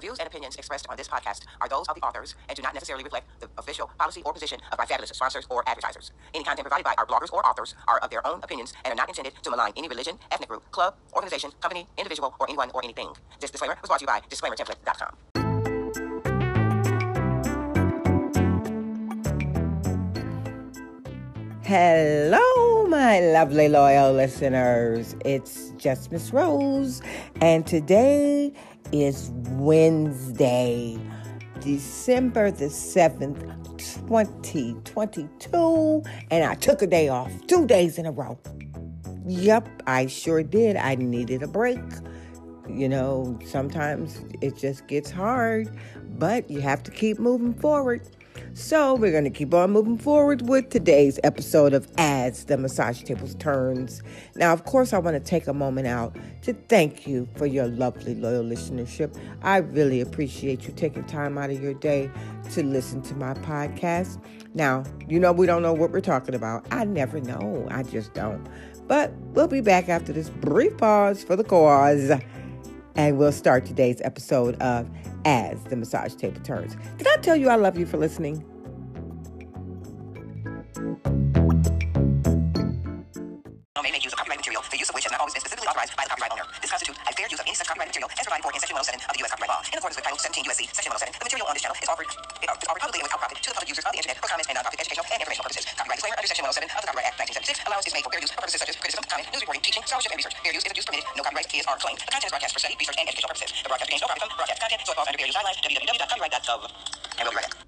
The views and opinions expressed on this podcast are those of the authors and do not necessarily reflect the official policy or position of my fabulous sponsors or advertisers. Any content provided by our bloggers or authors are of their own opinions and are not intended to malign any religion, ethnic group, club, organization, company, individual, or anyone or anything. This disclaimer was brought to you by disclaimertemplate.com. Hello, my lovely loyal listeners. It's just Miss Rose, and today is Wednesday, December the 7th, 2022, and I took a day off, two days in a row. Yep, I sure did. I needed a break. You know, sometimes it just gets hard, but you have to keep moving forward. So, we're going to keep on moving forward with today's episode of As the Massage Tables Turns. Now, of course, I want to take a moment out to thank you for your lovely, loyal listenership. I really appreciate you taking time out of your day to listen to my podcast. Now, you know, we don't know what we're talking about. I never know. I just don't. But we'll be back after this brief pause for the cause. And we'll start today's episode of As the Massage Table Turns. Did I tell you I love you for listening? May make use of copyright material, the use of which has not always been specifically authorized by the copyright owner. This constitutes a fair use of any such copyright material as provided for in Section 107 of the U.S. Copyright Law. In accordance with Title 17 U.S.C. Section 107, the material on this channel is offered, is offered publicly and without profit to the public users of the internet for comment and non-profit educational and informational purposes. Copyright disclaimer under Section 107 of the Copyright Act 1976 allows is made for fair use for purposes such as criticism, comment, news reporting, teaching, scholarship, and research. Fair use is a use permitted. No copyright is are claimed. The content is broadcast for study, research, and educational purposes. The broadcast gains no profit from broadcast content, so it falls under fair use guidelines. www.copyright.gov. And we'll be right back.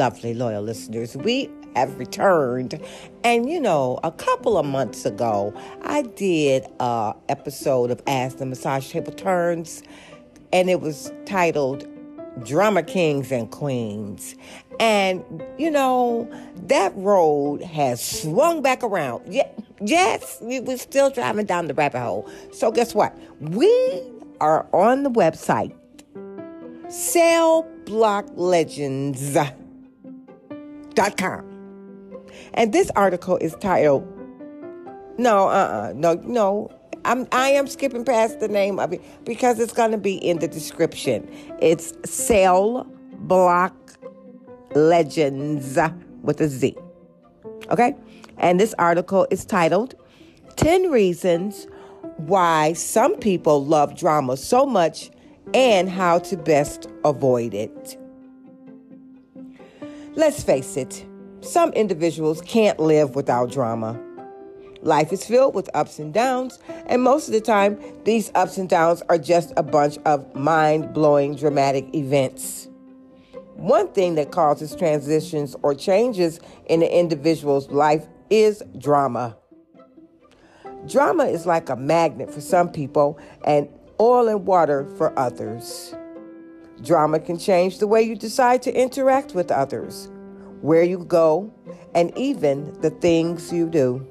Lovely loyal listeners, we have returned. And you know, a couple of months ago, I did a episode of As the Massage Table Turns, and it was titled Drama Kings and Queens. And you know, that road has swung back around. Yes, we were still driving down the rabbit hole. So guess what? We are on the website cellblocklegendz.com. And this article is titled No, uh-uh, no, no. I'm I am skipping past the name of it because it's gonna be in the description. It's Cell Block Legends with a Z. Okay? And this article is titled 10 Reasons Why Some People Love Drama So Much and how to best avoid it. Let's face it, some individuals can't live without drama. Life is filled with ups and downs, and most of the time, these ups and downs are just a bunch of mind blowing dramatic events. One thing that causes transitions or changes in an individual's life is drama. Drama is like a magnet for some people, and oil and water for others. Drama can change the way you decide to interact with others, where you go, and even the things you do.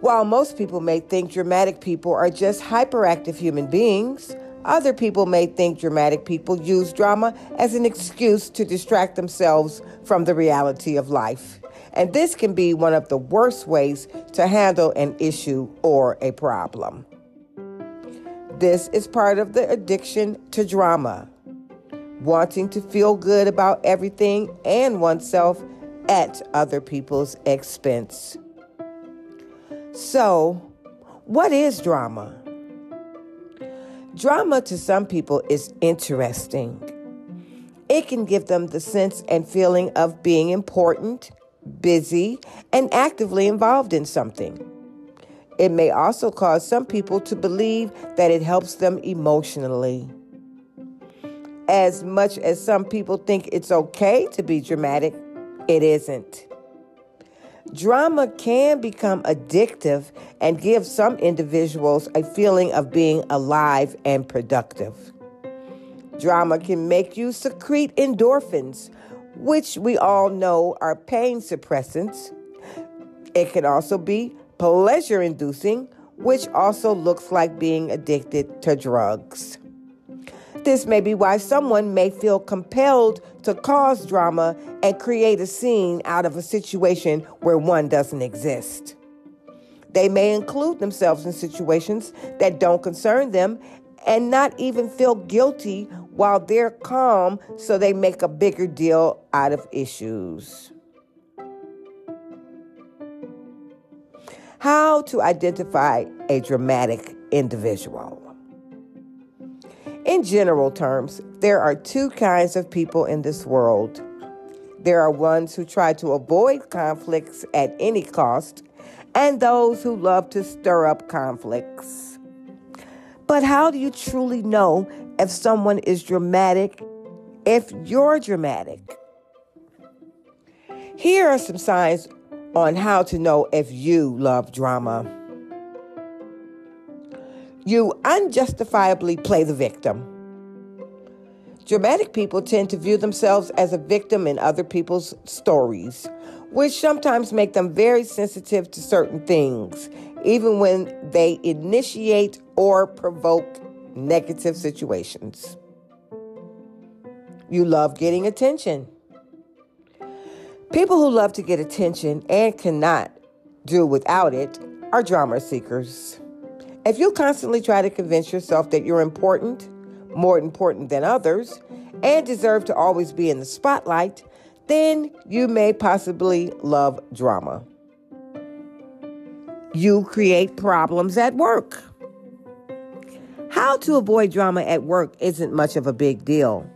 While most people may think dramatic people are just hyperactive human beings, other people may think dramatic people use drama as an excuse to distract themselves from the reality of life. And this can be one of the worst ways to handle an issue or a problem. This is part of the addiction to drama, wanting to feel good about everything and oneself at other people's expense. So, what is drama? Drama to some people is interesting. It can give them the sense and feeling of being important, busy, and actively involved in something. It may also cause some people to believe that it helps them emotionally. As much as some people think it's okay to be dramatic, it isn't. Drama can become addictive and give some individuals a feeling of being alive and productive. Drama can make you secrete endorphins, which we all know are pain suppressants. It can also be pleasure inducing, which also looks like being addicted to drugs. This may be why someone may feel compelled to cause drama and create a scene out of a situation where one doesn't exist. They may include themselves in situations that don't concern them and not even feel guilty while they're calm, so they make a bigger deal out of issues. How to identify a dramatic individual. In general terms, there are two kinds of people in this world. There are ones who try to avoid conflicts at any cost, and those who love to stir up conflicts. But how do you truly know if someone is dramatic if you're dramatic? Here are some signs on how to know if you love drama. You unjustifiably play the victim. Dramatic people tend to view themselves as a victim in other people's stories, which sometimes make them very sensitive to certain things, even when they initiate or provoke negative situations. You love getting attention. People who love to get attention and cannot do without it are drama seekers. If you constantly try to convince yourself that you're important, more important than others, and deserve to always be in the spotlight, then you may possibly love drama. You create problems at work. How to avoid drama at work isn't much of a big deal,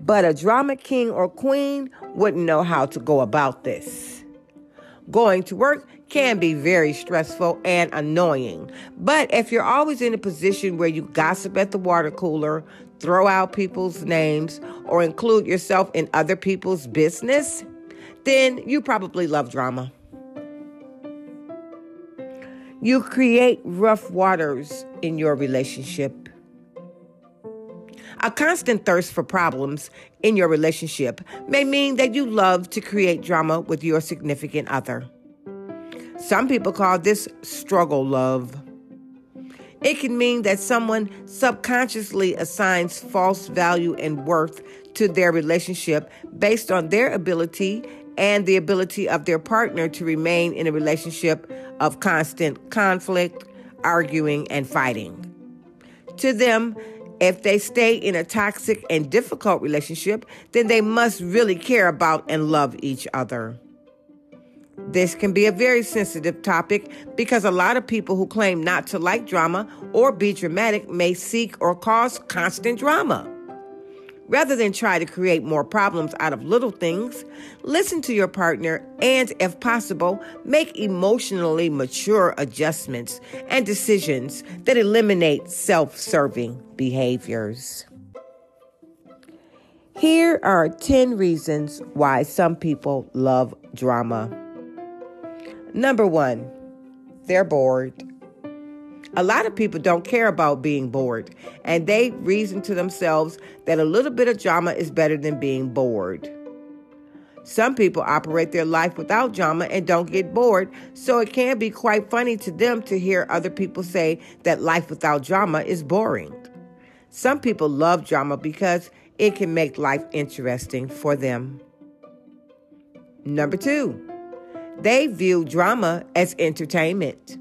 but a drama king or queen wouldn't know how to go about this. Going to work can be very stressful and annoying. But if you're always in a position where you gossip at the water cooler, throw out people's names, or include yourself in other people's business, then you probably love drama. You create rough waters in your relationship. A constant thirst for problems in your relationship may mean that you love to create drama with your significant other. Some people call this struggle love. It can mean that someone subconsciously assigns false value and worth to their relationship based on their ability and the ability of their partner to remain in a relationship of constant conflict, arguing, and fighting. To them, if they stay in a toxic and difficult relationship, then they must really care about and love each other. This can be a very sensitive topic because a lot of people who claim not to like drama or be dramatic may seek or cause constant drama. Rather than try to create more problems out of little things, listen to your partner and, if possible, make emotionally mature adjustments and decisions that eliminate self serving behaviors. Here are 10 reasons why some people love drama. Number one, they're bored. A lot of people don't care about being bored, and they reason to themselves that a little bit of drama is better than being bored. Some people operate their life without drama and don't get bored, so it can be quite funny to them to hear other people say that life without drama is boring. Some people love drama because it can make life interesting for them. Number two, they view drama as entertainment.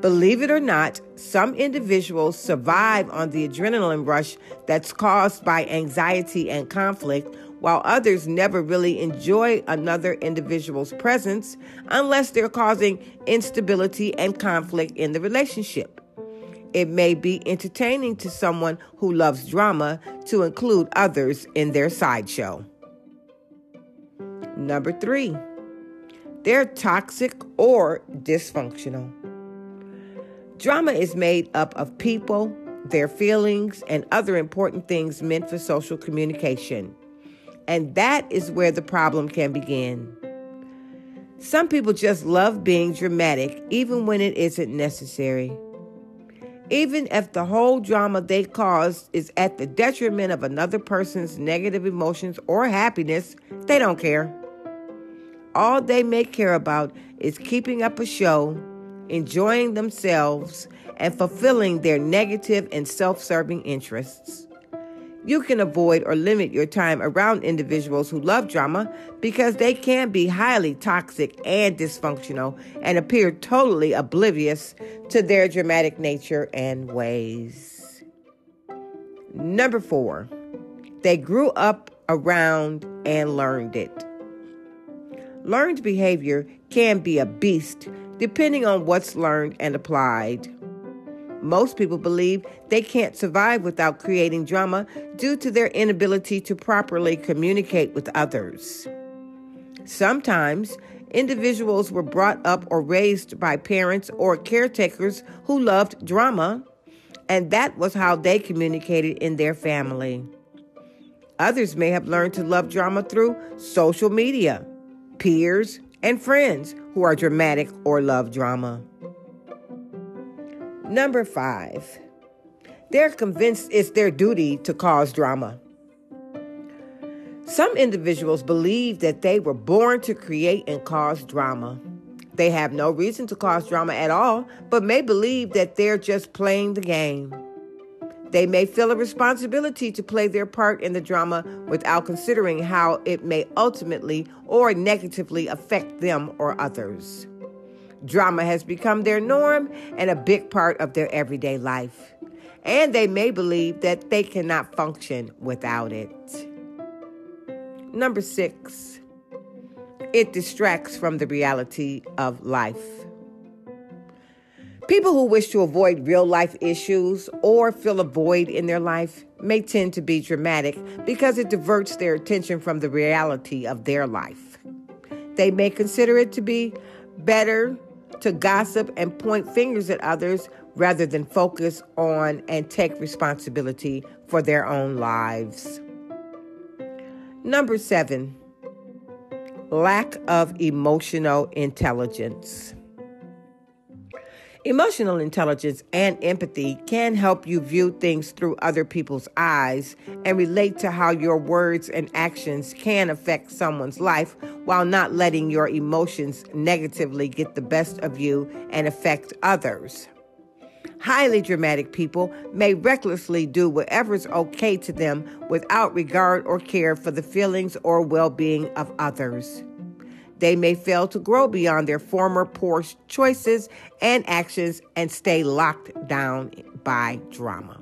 Believe it or not, some individuals survive on the adrenaline rush that's caused by anxiety and conflict, while others never really enjoy another individual's presence unless they're causing instability and conflict in the relationship. It may be entertaining to someone who loves drama to include others in their sideshow. Number three, they're toxic or dysfunctional. Drama is made up of people, their feelings, and other important things meant for social communication. And that is where the problem can begin. Some people just love being dramatic, even when it isn't necessary. Even if the whole drama they cause is at the detriment of another person's negative emotions or happiness, they don't care. All they may care about is keeping up a show enjoying themselves, and fulfilling their negative and self serving interests. You can avoid or limit your time around individuals who love drama because they can be highly toxic and dysfunctional and appear totally oblivious to their dramatic nature and ways. Number four, they grew up around and learned it. Learned behavior can be a beast depending on what's learned and applied. Most people believe they can't survive without creating drama due to their inability to properly communicate with others. Sometimes, individuals were brought up or raised by parents or caretakers who loved drama, and that was how they communicated in their family. Others may have learned to love drama through social media, peers, and friends who are dramatic or love drama. Number five, they're convinced it's their duty to cause drama. Some individuals believe that they were born to create and cause drama. They have no reason to cause drama at all, but may believe that they're just playing the game. They may feel a responsibility to play their part in the drama without considering how it may ultimately or negatively affect them or others. Drama has become their norm and a big part of their everyday life. And they may believe that they cannot function without it. Number six, it distracts from the reality of life. People who wish to avoid real life issues or fill a void in their life may tend to be dramatic because it diverts their attention from the reality of their life. They may consider it to be better to gossip and point fingers at others rather than focus on and take responsibility for their own lives. Number seven, lack of emotional intelligence. Emotional intelligence and empathy can help you view things through other people's eyes and relate to how your words and actions can affect someone's life while not letting your emotions negatively get the best of you and affect others. Highly dramatic people may recklessly do whatever's okay to them without regard or care for the feelings or well being of others. They may fail to grow beyond their former poor choices and actions and stay locked down by drama.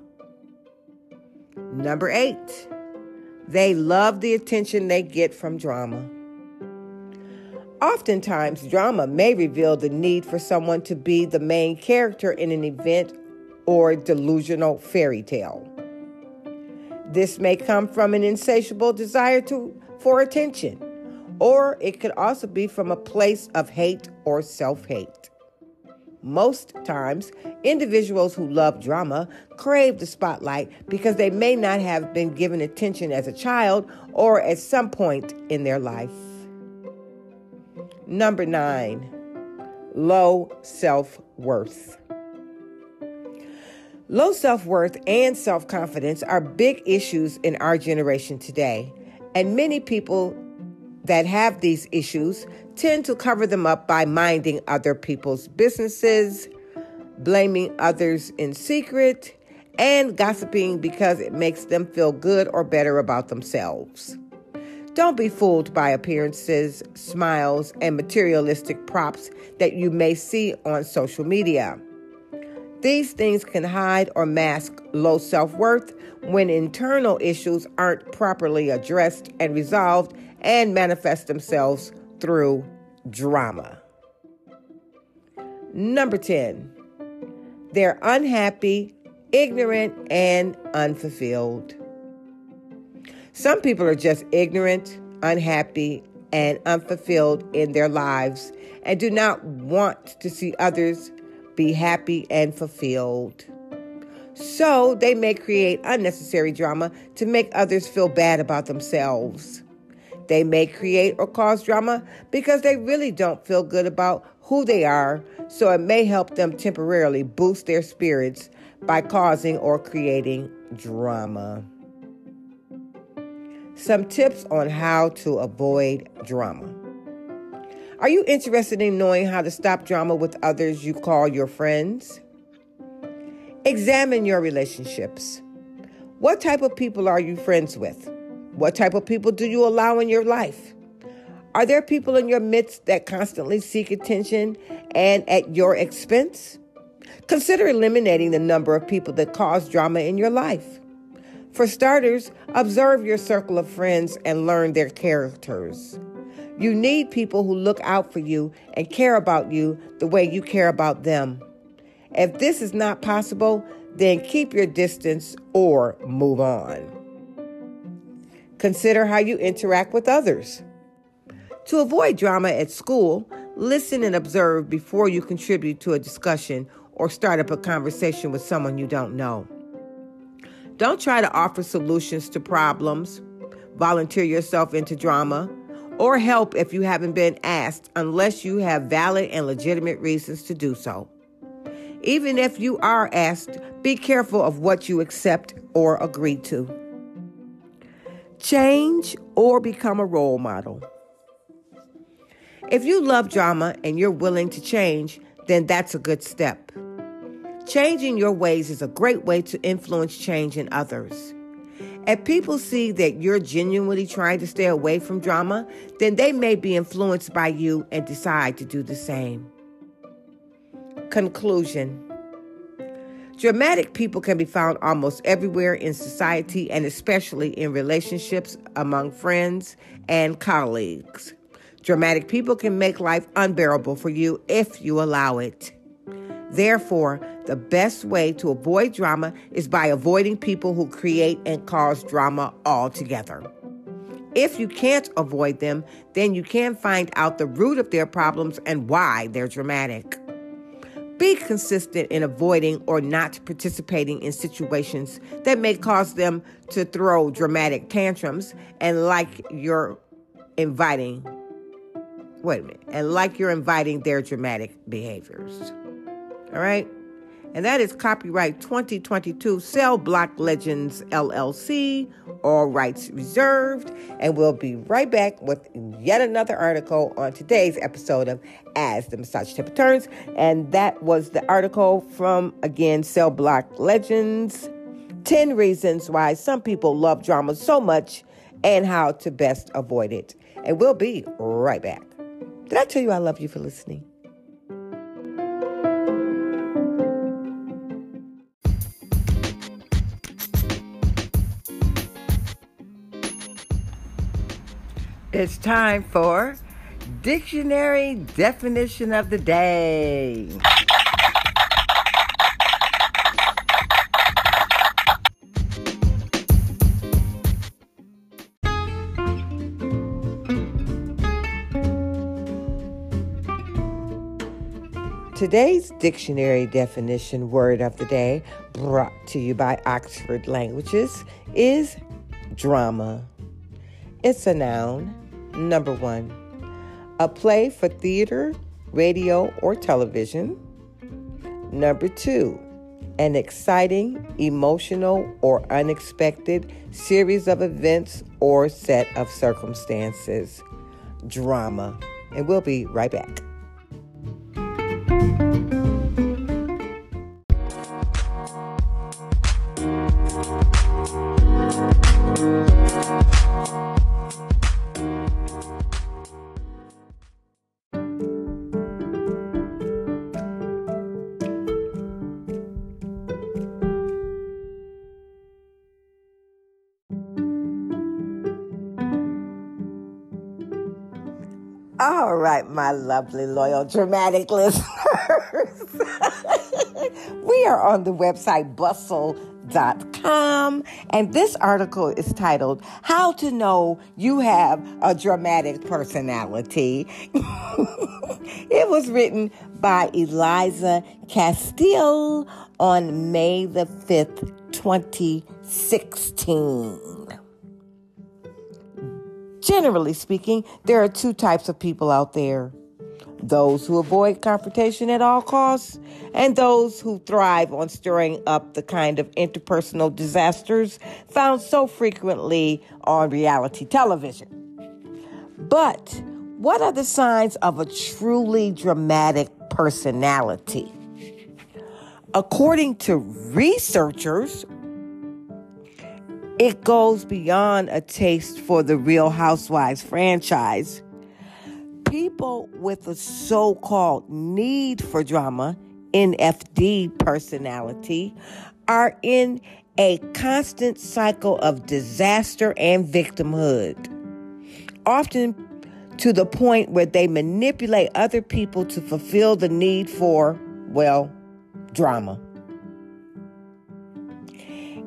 Number eight, they love the attention they get from drama. Oftentimes, drama may reveal the need for someone to be the main character in an event or delusional fairy tale. This may come from an insatiable desire to, for attention or it could also be from a place of hate or self hate. Most times, individuals who love drama crave the spotlight because they may not have been given attention as a child or at some point in their life. Number nine, low self worth. Low self worth and self confidence are big issues in our generation today, and many people that have these issues tend to cover them up by minding other people's businesses, blaming others in secret, and gossiping because it makes them feel good or better about themselves. Don't be fooled by appearances, smiles, and materialistic props that you may see on social media. These things can hide or mask low self worth when internal issues aren't properly addressed and resolved and manifest themselves through drama. Number 10, they're unhappy, ignorant, and unfulfilled. Some people are just ignorant, unhappy, and unfulfilled in their lives and do not want to see others be happy and fulfilled. So they may create unnecessary drama to make others feel bad about themselves. They may create or cause drama because they really don't feel good about who they are, so it may help them temporarily boost their spirits by causing or creating drama. Some tips on how to avoid drama. Are you interested in knowing how to stop drama with others you call your friends? Examine your relationships. What type of people are you friends with? What type of people do you allow in your life? Are there people in your midst that constantly seek attention and at your expense? Consider eliminating the number of people that cause drama in your life. For starters, observe your circle of friends and learn their characters. You need people who look out for you and care about you the way you care about them. If this is not possible, then keep your distance or move on. Consider how you interact with others. To avoid drama at school, listen and observe before you contribute to a discussion or start up a conversation with someone you don't know. Don't try to offer solutions to problems, volunteer yourself into drama, or help if you haven't been asked unless you have valid and legitimate reasons to do so. Even if you are asked, be careful of what you accept or agree to. Change or become a role model. If you love drama and you're willing to change, then that's a good step. Changing your ways is a great way to influence change in others. If people see that you're genuinely trying to stay away from drama, then they may be influenced by you and decide to do the same. Conclusion Dramatic people can be found almost everywhere in society and especially in relationships among friends and colleagues. Dramatic people can make life unbearable for you if you allow it. Therefore, the best way to avoid drama is by avoiding people who create and cause drama altogether. If you can't avoid them, then you can find out the root of their problems and why they're dramatic. Be consistent in avoiding or not participating in situations that may cause them to throw dramatic tantrums and like you're inviting wait a minute and like you're inviting their dramatic behaviors. All right. And that is copyright 2022 Cell Block Legends LLC, all rights reserved. And we'll be right back with yet another article on today's episode of As the Massage Temper Turns. And that was the article from, again, Cell Block Legends 10 Reasons Why Some People Love Drama So Much and How to Best Avoid It. And we'll be right back. Did I tell you I love you for listening? It's time for Dictionary Definition of the Day. Today's dictionary definition word of the day, brought to you by Oxford Languages, is drama. It's a noun Number one, a play for theater, radio, or television. Number two, an exciting, emotional, or unexpected series of events or set of circumstances. Drama. And we'll be right back. Lovely, loyal, dramatic listeners. we are on the website bustle.com, and this article is titled How to Know You Have a Dramatic Personality. it was written by Eliza Castile on May the 5th, 2016. Generally speaking, there are two types of people out there those who avoid confrontation at all costs, and those who thrive on stirring up the kind of interpersonal disasters found so frequently on reality television. But What are the signs of a truly dramatic personality? According to researchers, it goes beyond a taste for the Real Housewives franchise. People with a so called need for drama, NFD personality, are in a constant cycle of disaster and victimhood, often to the point where they manipulate other people to fulfill the need for, well, drama.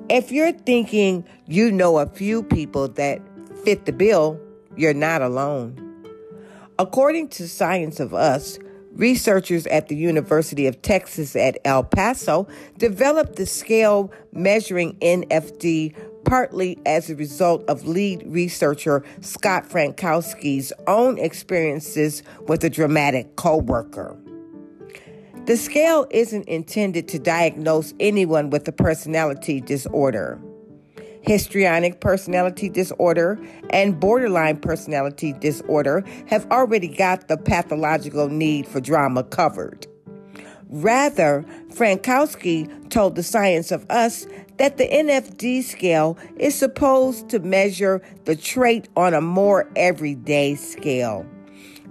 If you're thinking you know a few people that fit the bill, you're not alone. According to Science of Us, researchers at the University of Texas at El Paso developed the scale measuring NFD partly as a result of lead researcher Scott Frankowski's own experiences with a dramatic coworker. The scale isn't intended to diagnose anyone with a personality disorder. Histrionic personality disorder and borderline personality disorder have already got the pathological need for drama covered. Rather, Frankowski told the Science of Us that the NFD scale is supposed to measure the trait on a more everyday scale.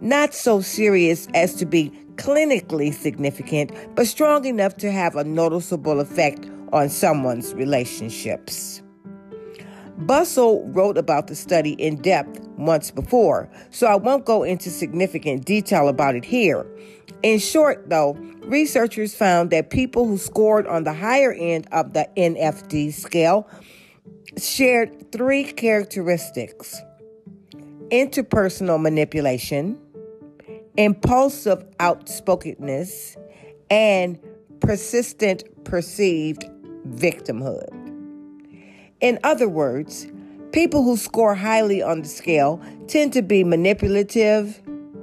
Not so serious as to be clinically significant, but strong enough to have a noticeable effect on someone's relationships. Bustle wrote about the study in depth months before, so I won't go into significant detail about it here. In short, though, researchers found that people who scored on the higher end of the NFD scale shared three characteristics interpersonal manipulation, impulsive outspokenness, and persistent perceived victimhood. In other words, people who score highly on the scale tend to be manipulative,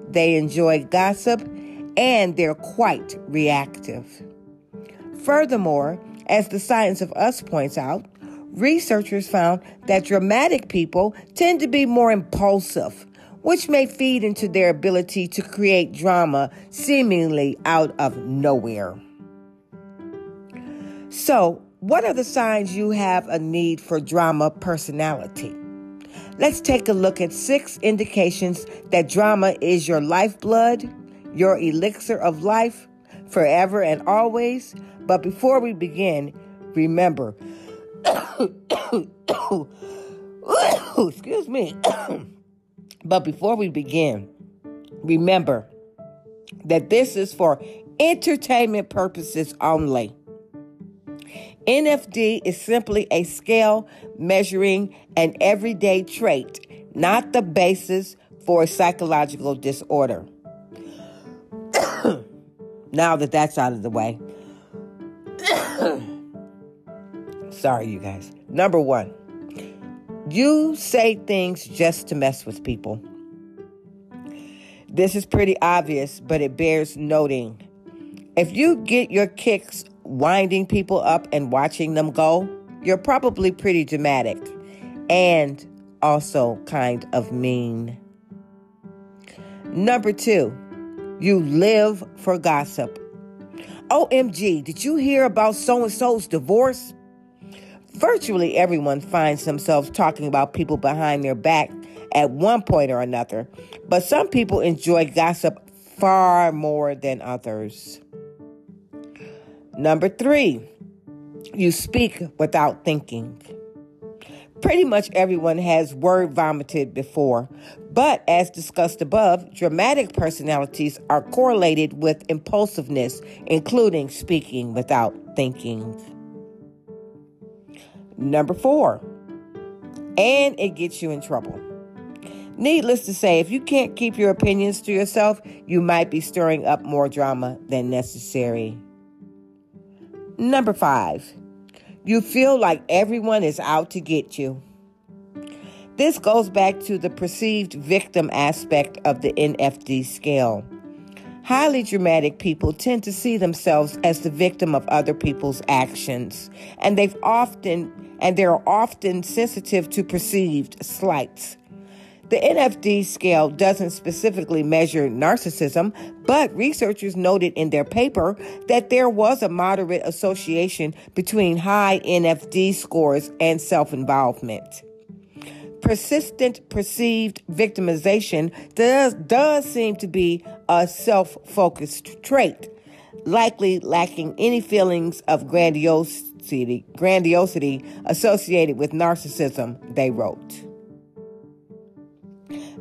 they enjoy gossip, and they're quite reactive. Furthermore, as the Science of Us points out, researchers found that dramatic people tend to be more impulsive which may feed into their ability to create drama seemingly out of nowhere. So, what are the signs you have a need for drama personality? Let's take a look at six indications that drama is your lifeblood, your elixir of life, forever and always. But before we begin, remember, excuse me. But before we begin, remember that this is for entertainment purposes only. NFD is simply a scale measuring an everyday trait, not the basis for a psychological disorder. now that that's out of the way. Sorry, you guys. Number one. You say things just to mess with people. This is pretty obvious, but it bears noting. If you get your kicks winding people up and watching them go, you're probably pretty dramatic and also kind of mean. Number two, you live for gossip. OMG, did you hear about so and so's divorce? Virtually everyone finds themselves talking about people behind their back at one point or another, but some people enjoy gossip far more than others. Number three, you speak without thinking. Pretty much everyone has word vomited before, but as discussed above, dramatic personalities are correlated with impulsiveness, including speaking without thinking. Number four, and it gets you in trouble. Needless to say, if you can't keep your opinions to yourself, you might be stirring up more drama than necessary. Number five, you feel like everyone is out to get you. This goes back to the perceived victim aspect of the NFD scale. Highly dramatic people tend to see themselves as the victim of other people's actions, and they've often and they're often sensitive to perceived slights. The NFD scale doesn't specifically measure narcissism, but researchers noted in their paper that there was a moderate association between high NFD scores and self involvement. Persistent perceived victimization does, does seem to be a self focused trait, likely lacking any feelings of grandiosity, grandiosity associated with narcissism, they wrote.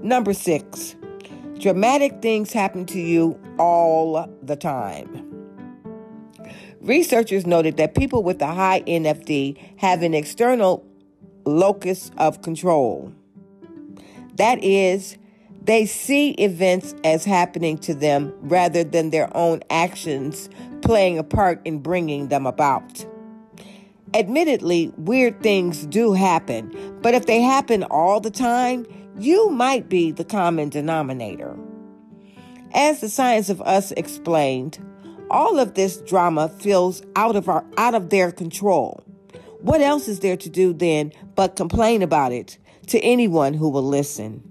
Number six, dramatic things happen to you all the time. Researchers noted that people with a high NFD have an external locus of control. That is, they see events as happening to them rather than their own actions playing a part in bringing them about. Admittedly, weird things do happen, but if they happen all the time, you might be the common denominator. As the science of us explained, all of this drama feels out of our out of their control. What else is there to do then but complain about it to anyone who will listen?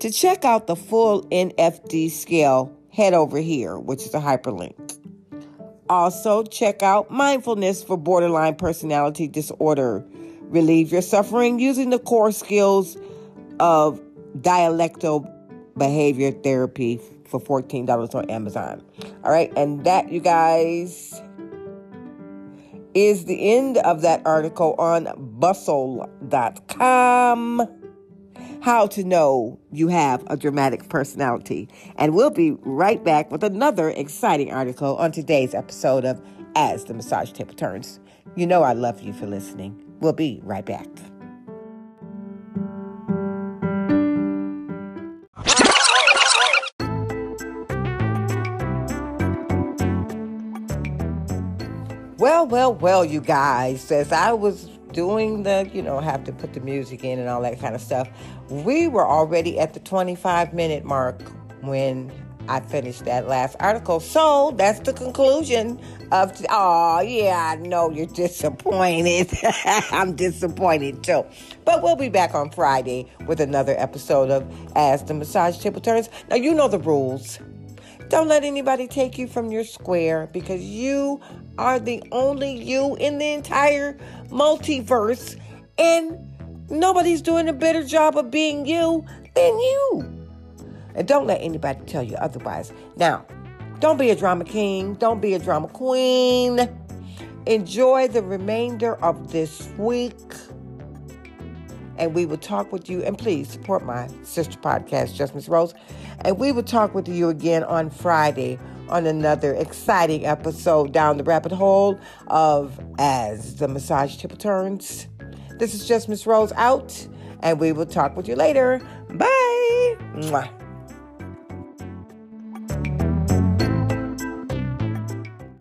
To check out the full NFD scale, head over here, which is a hyperlink. Also, check out Mindfulness for Borderline Personality Disorder. Relieve your suffering using the core skills of dialectal behavior therapy for $14 on Amazon. All right, and that, you guys, is the end of that article on bustle.com. How to know you have a dramatic personality. And we'll be right back with another exciting article on today's episode of As the Massage Table Turns. You know I love you for listening. We'll be right back. Well, well, well, you guys, as I was doing the, you know, have to put the music in and all that kind of stuff, we were already at the 25 minute mark when I finished that last article. So that's the conclusion of. Oh, yeah, I know you're disappointed. I'm disappointed too. But we'll be back on Friday with another episode of As the Massage Table Turns. Now, you know the rules. Don't let anybody take you from your square because you are the only you in the entire multiverse, and nobody's doing a better job of being you than you. And don't let anybody tell you otherwise. Now, don't be a drama king, don't be a drama queen. Enjoy the remainder of this week. And we will talk with you. And please support my sister podcast, Just Miss Rose. And we will talk with you again on Friday on another exciting episode down the rabbit hole of As the Massage Table Turns. This is Just Miss Rose out, and we will talk with you later. Bye. Mwah.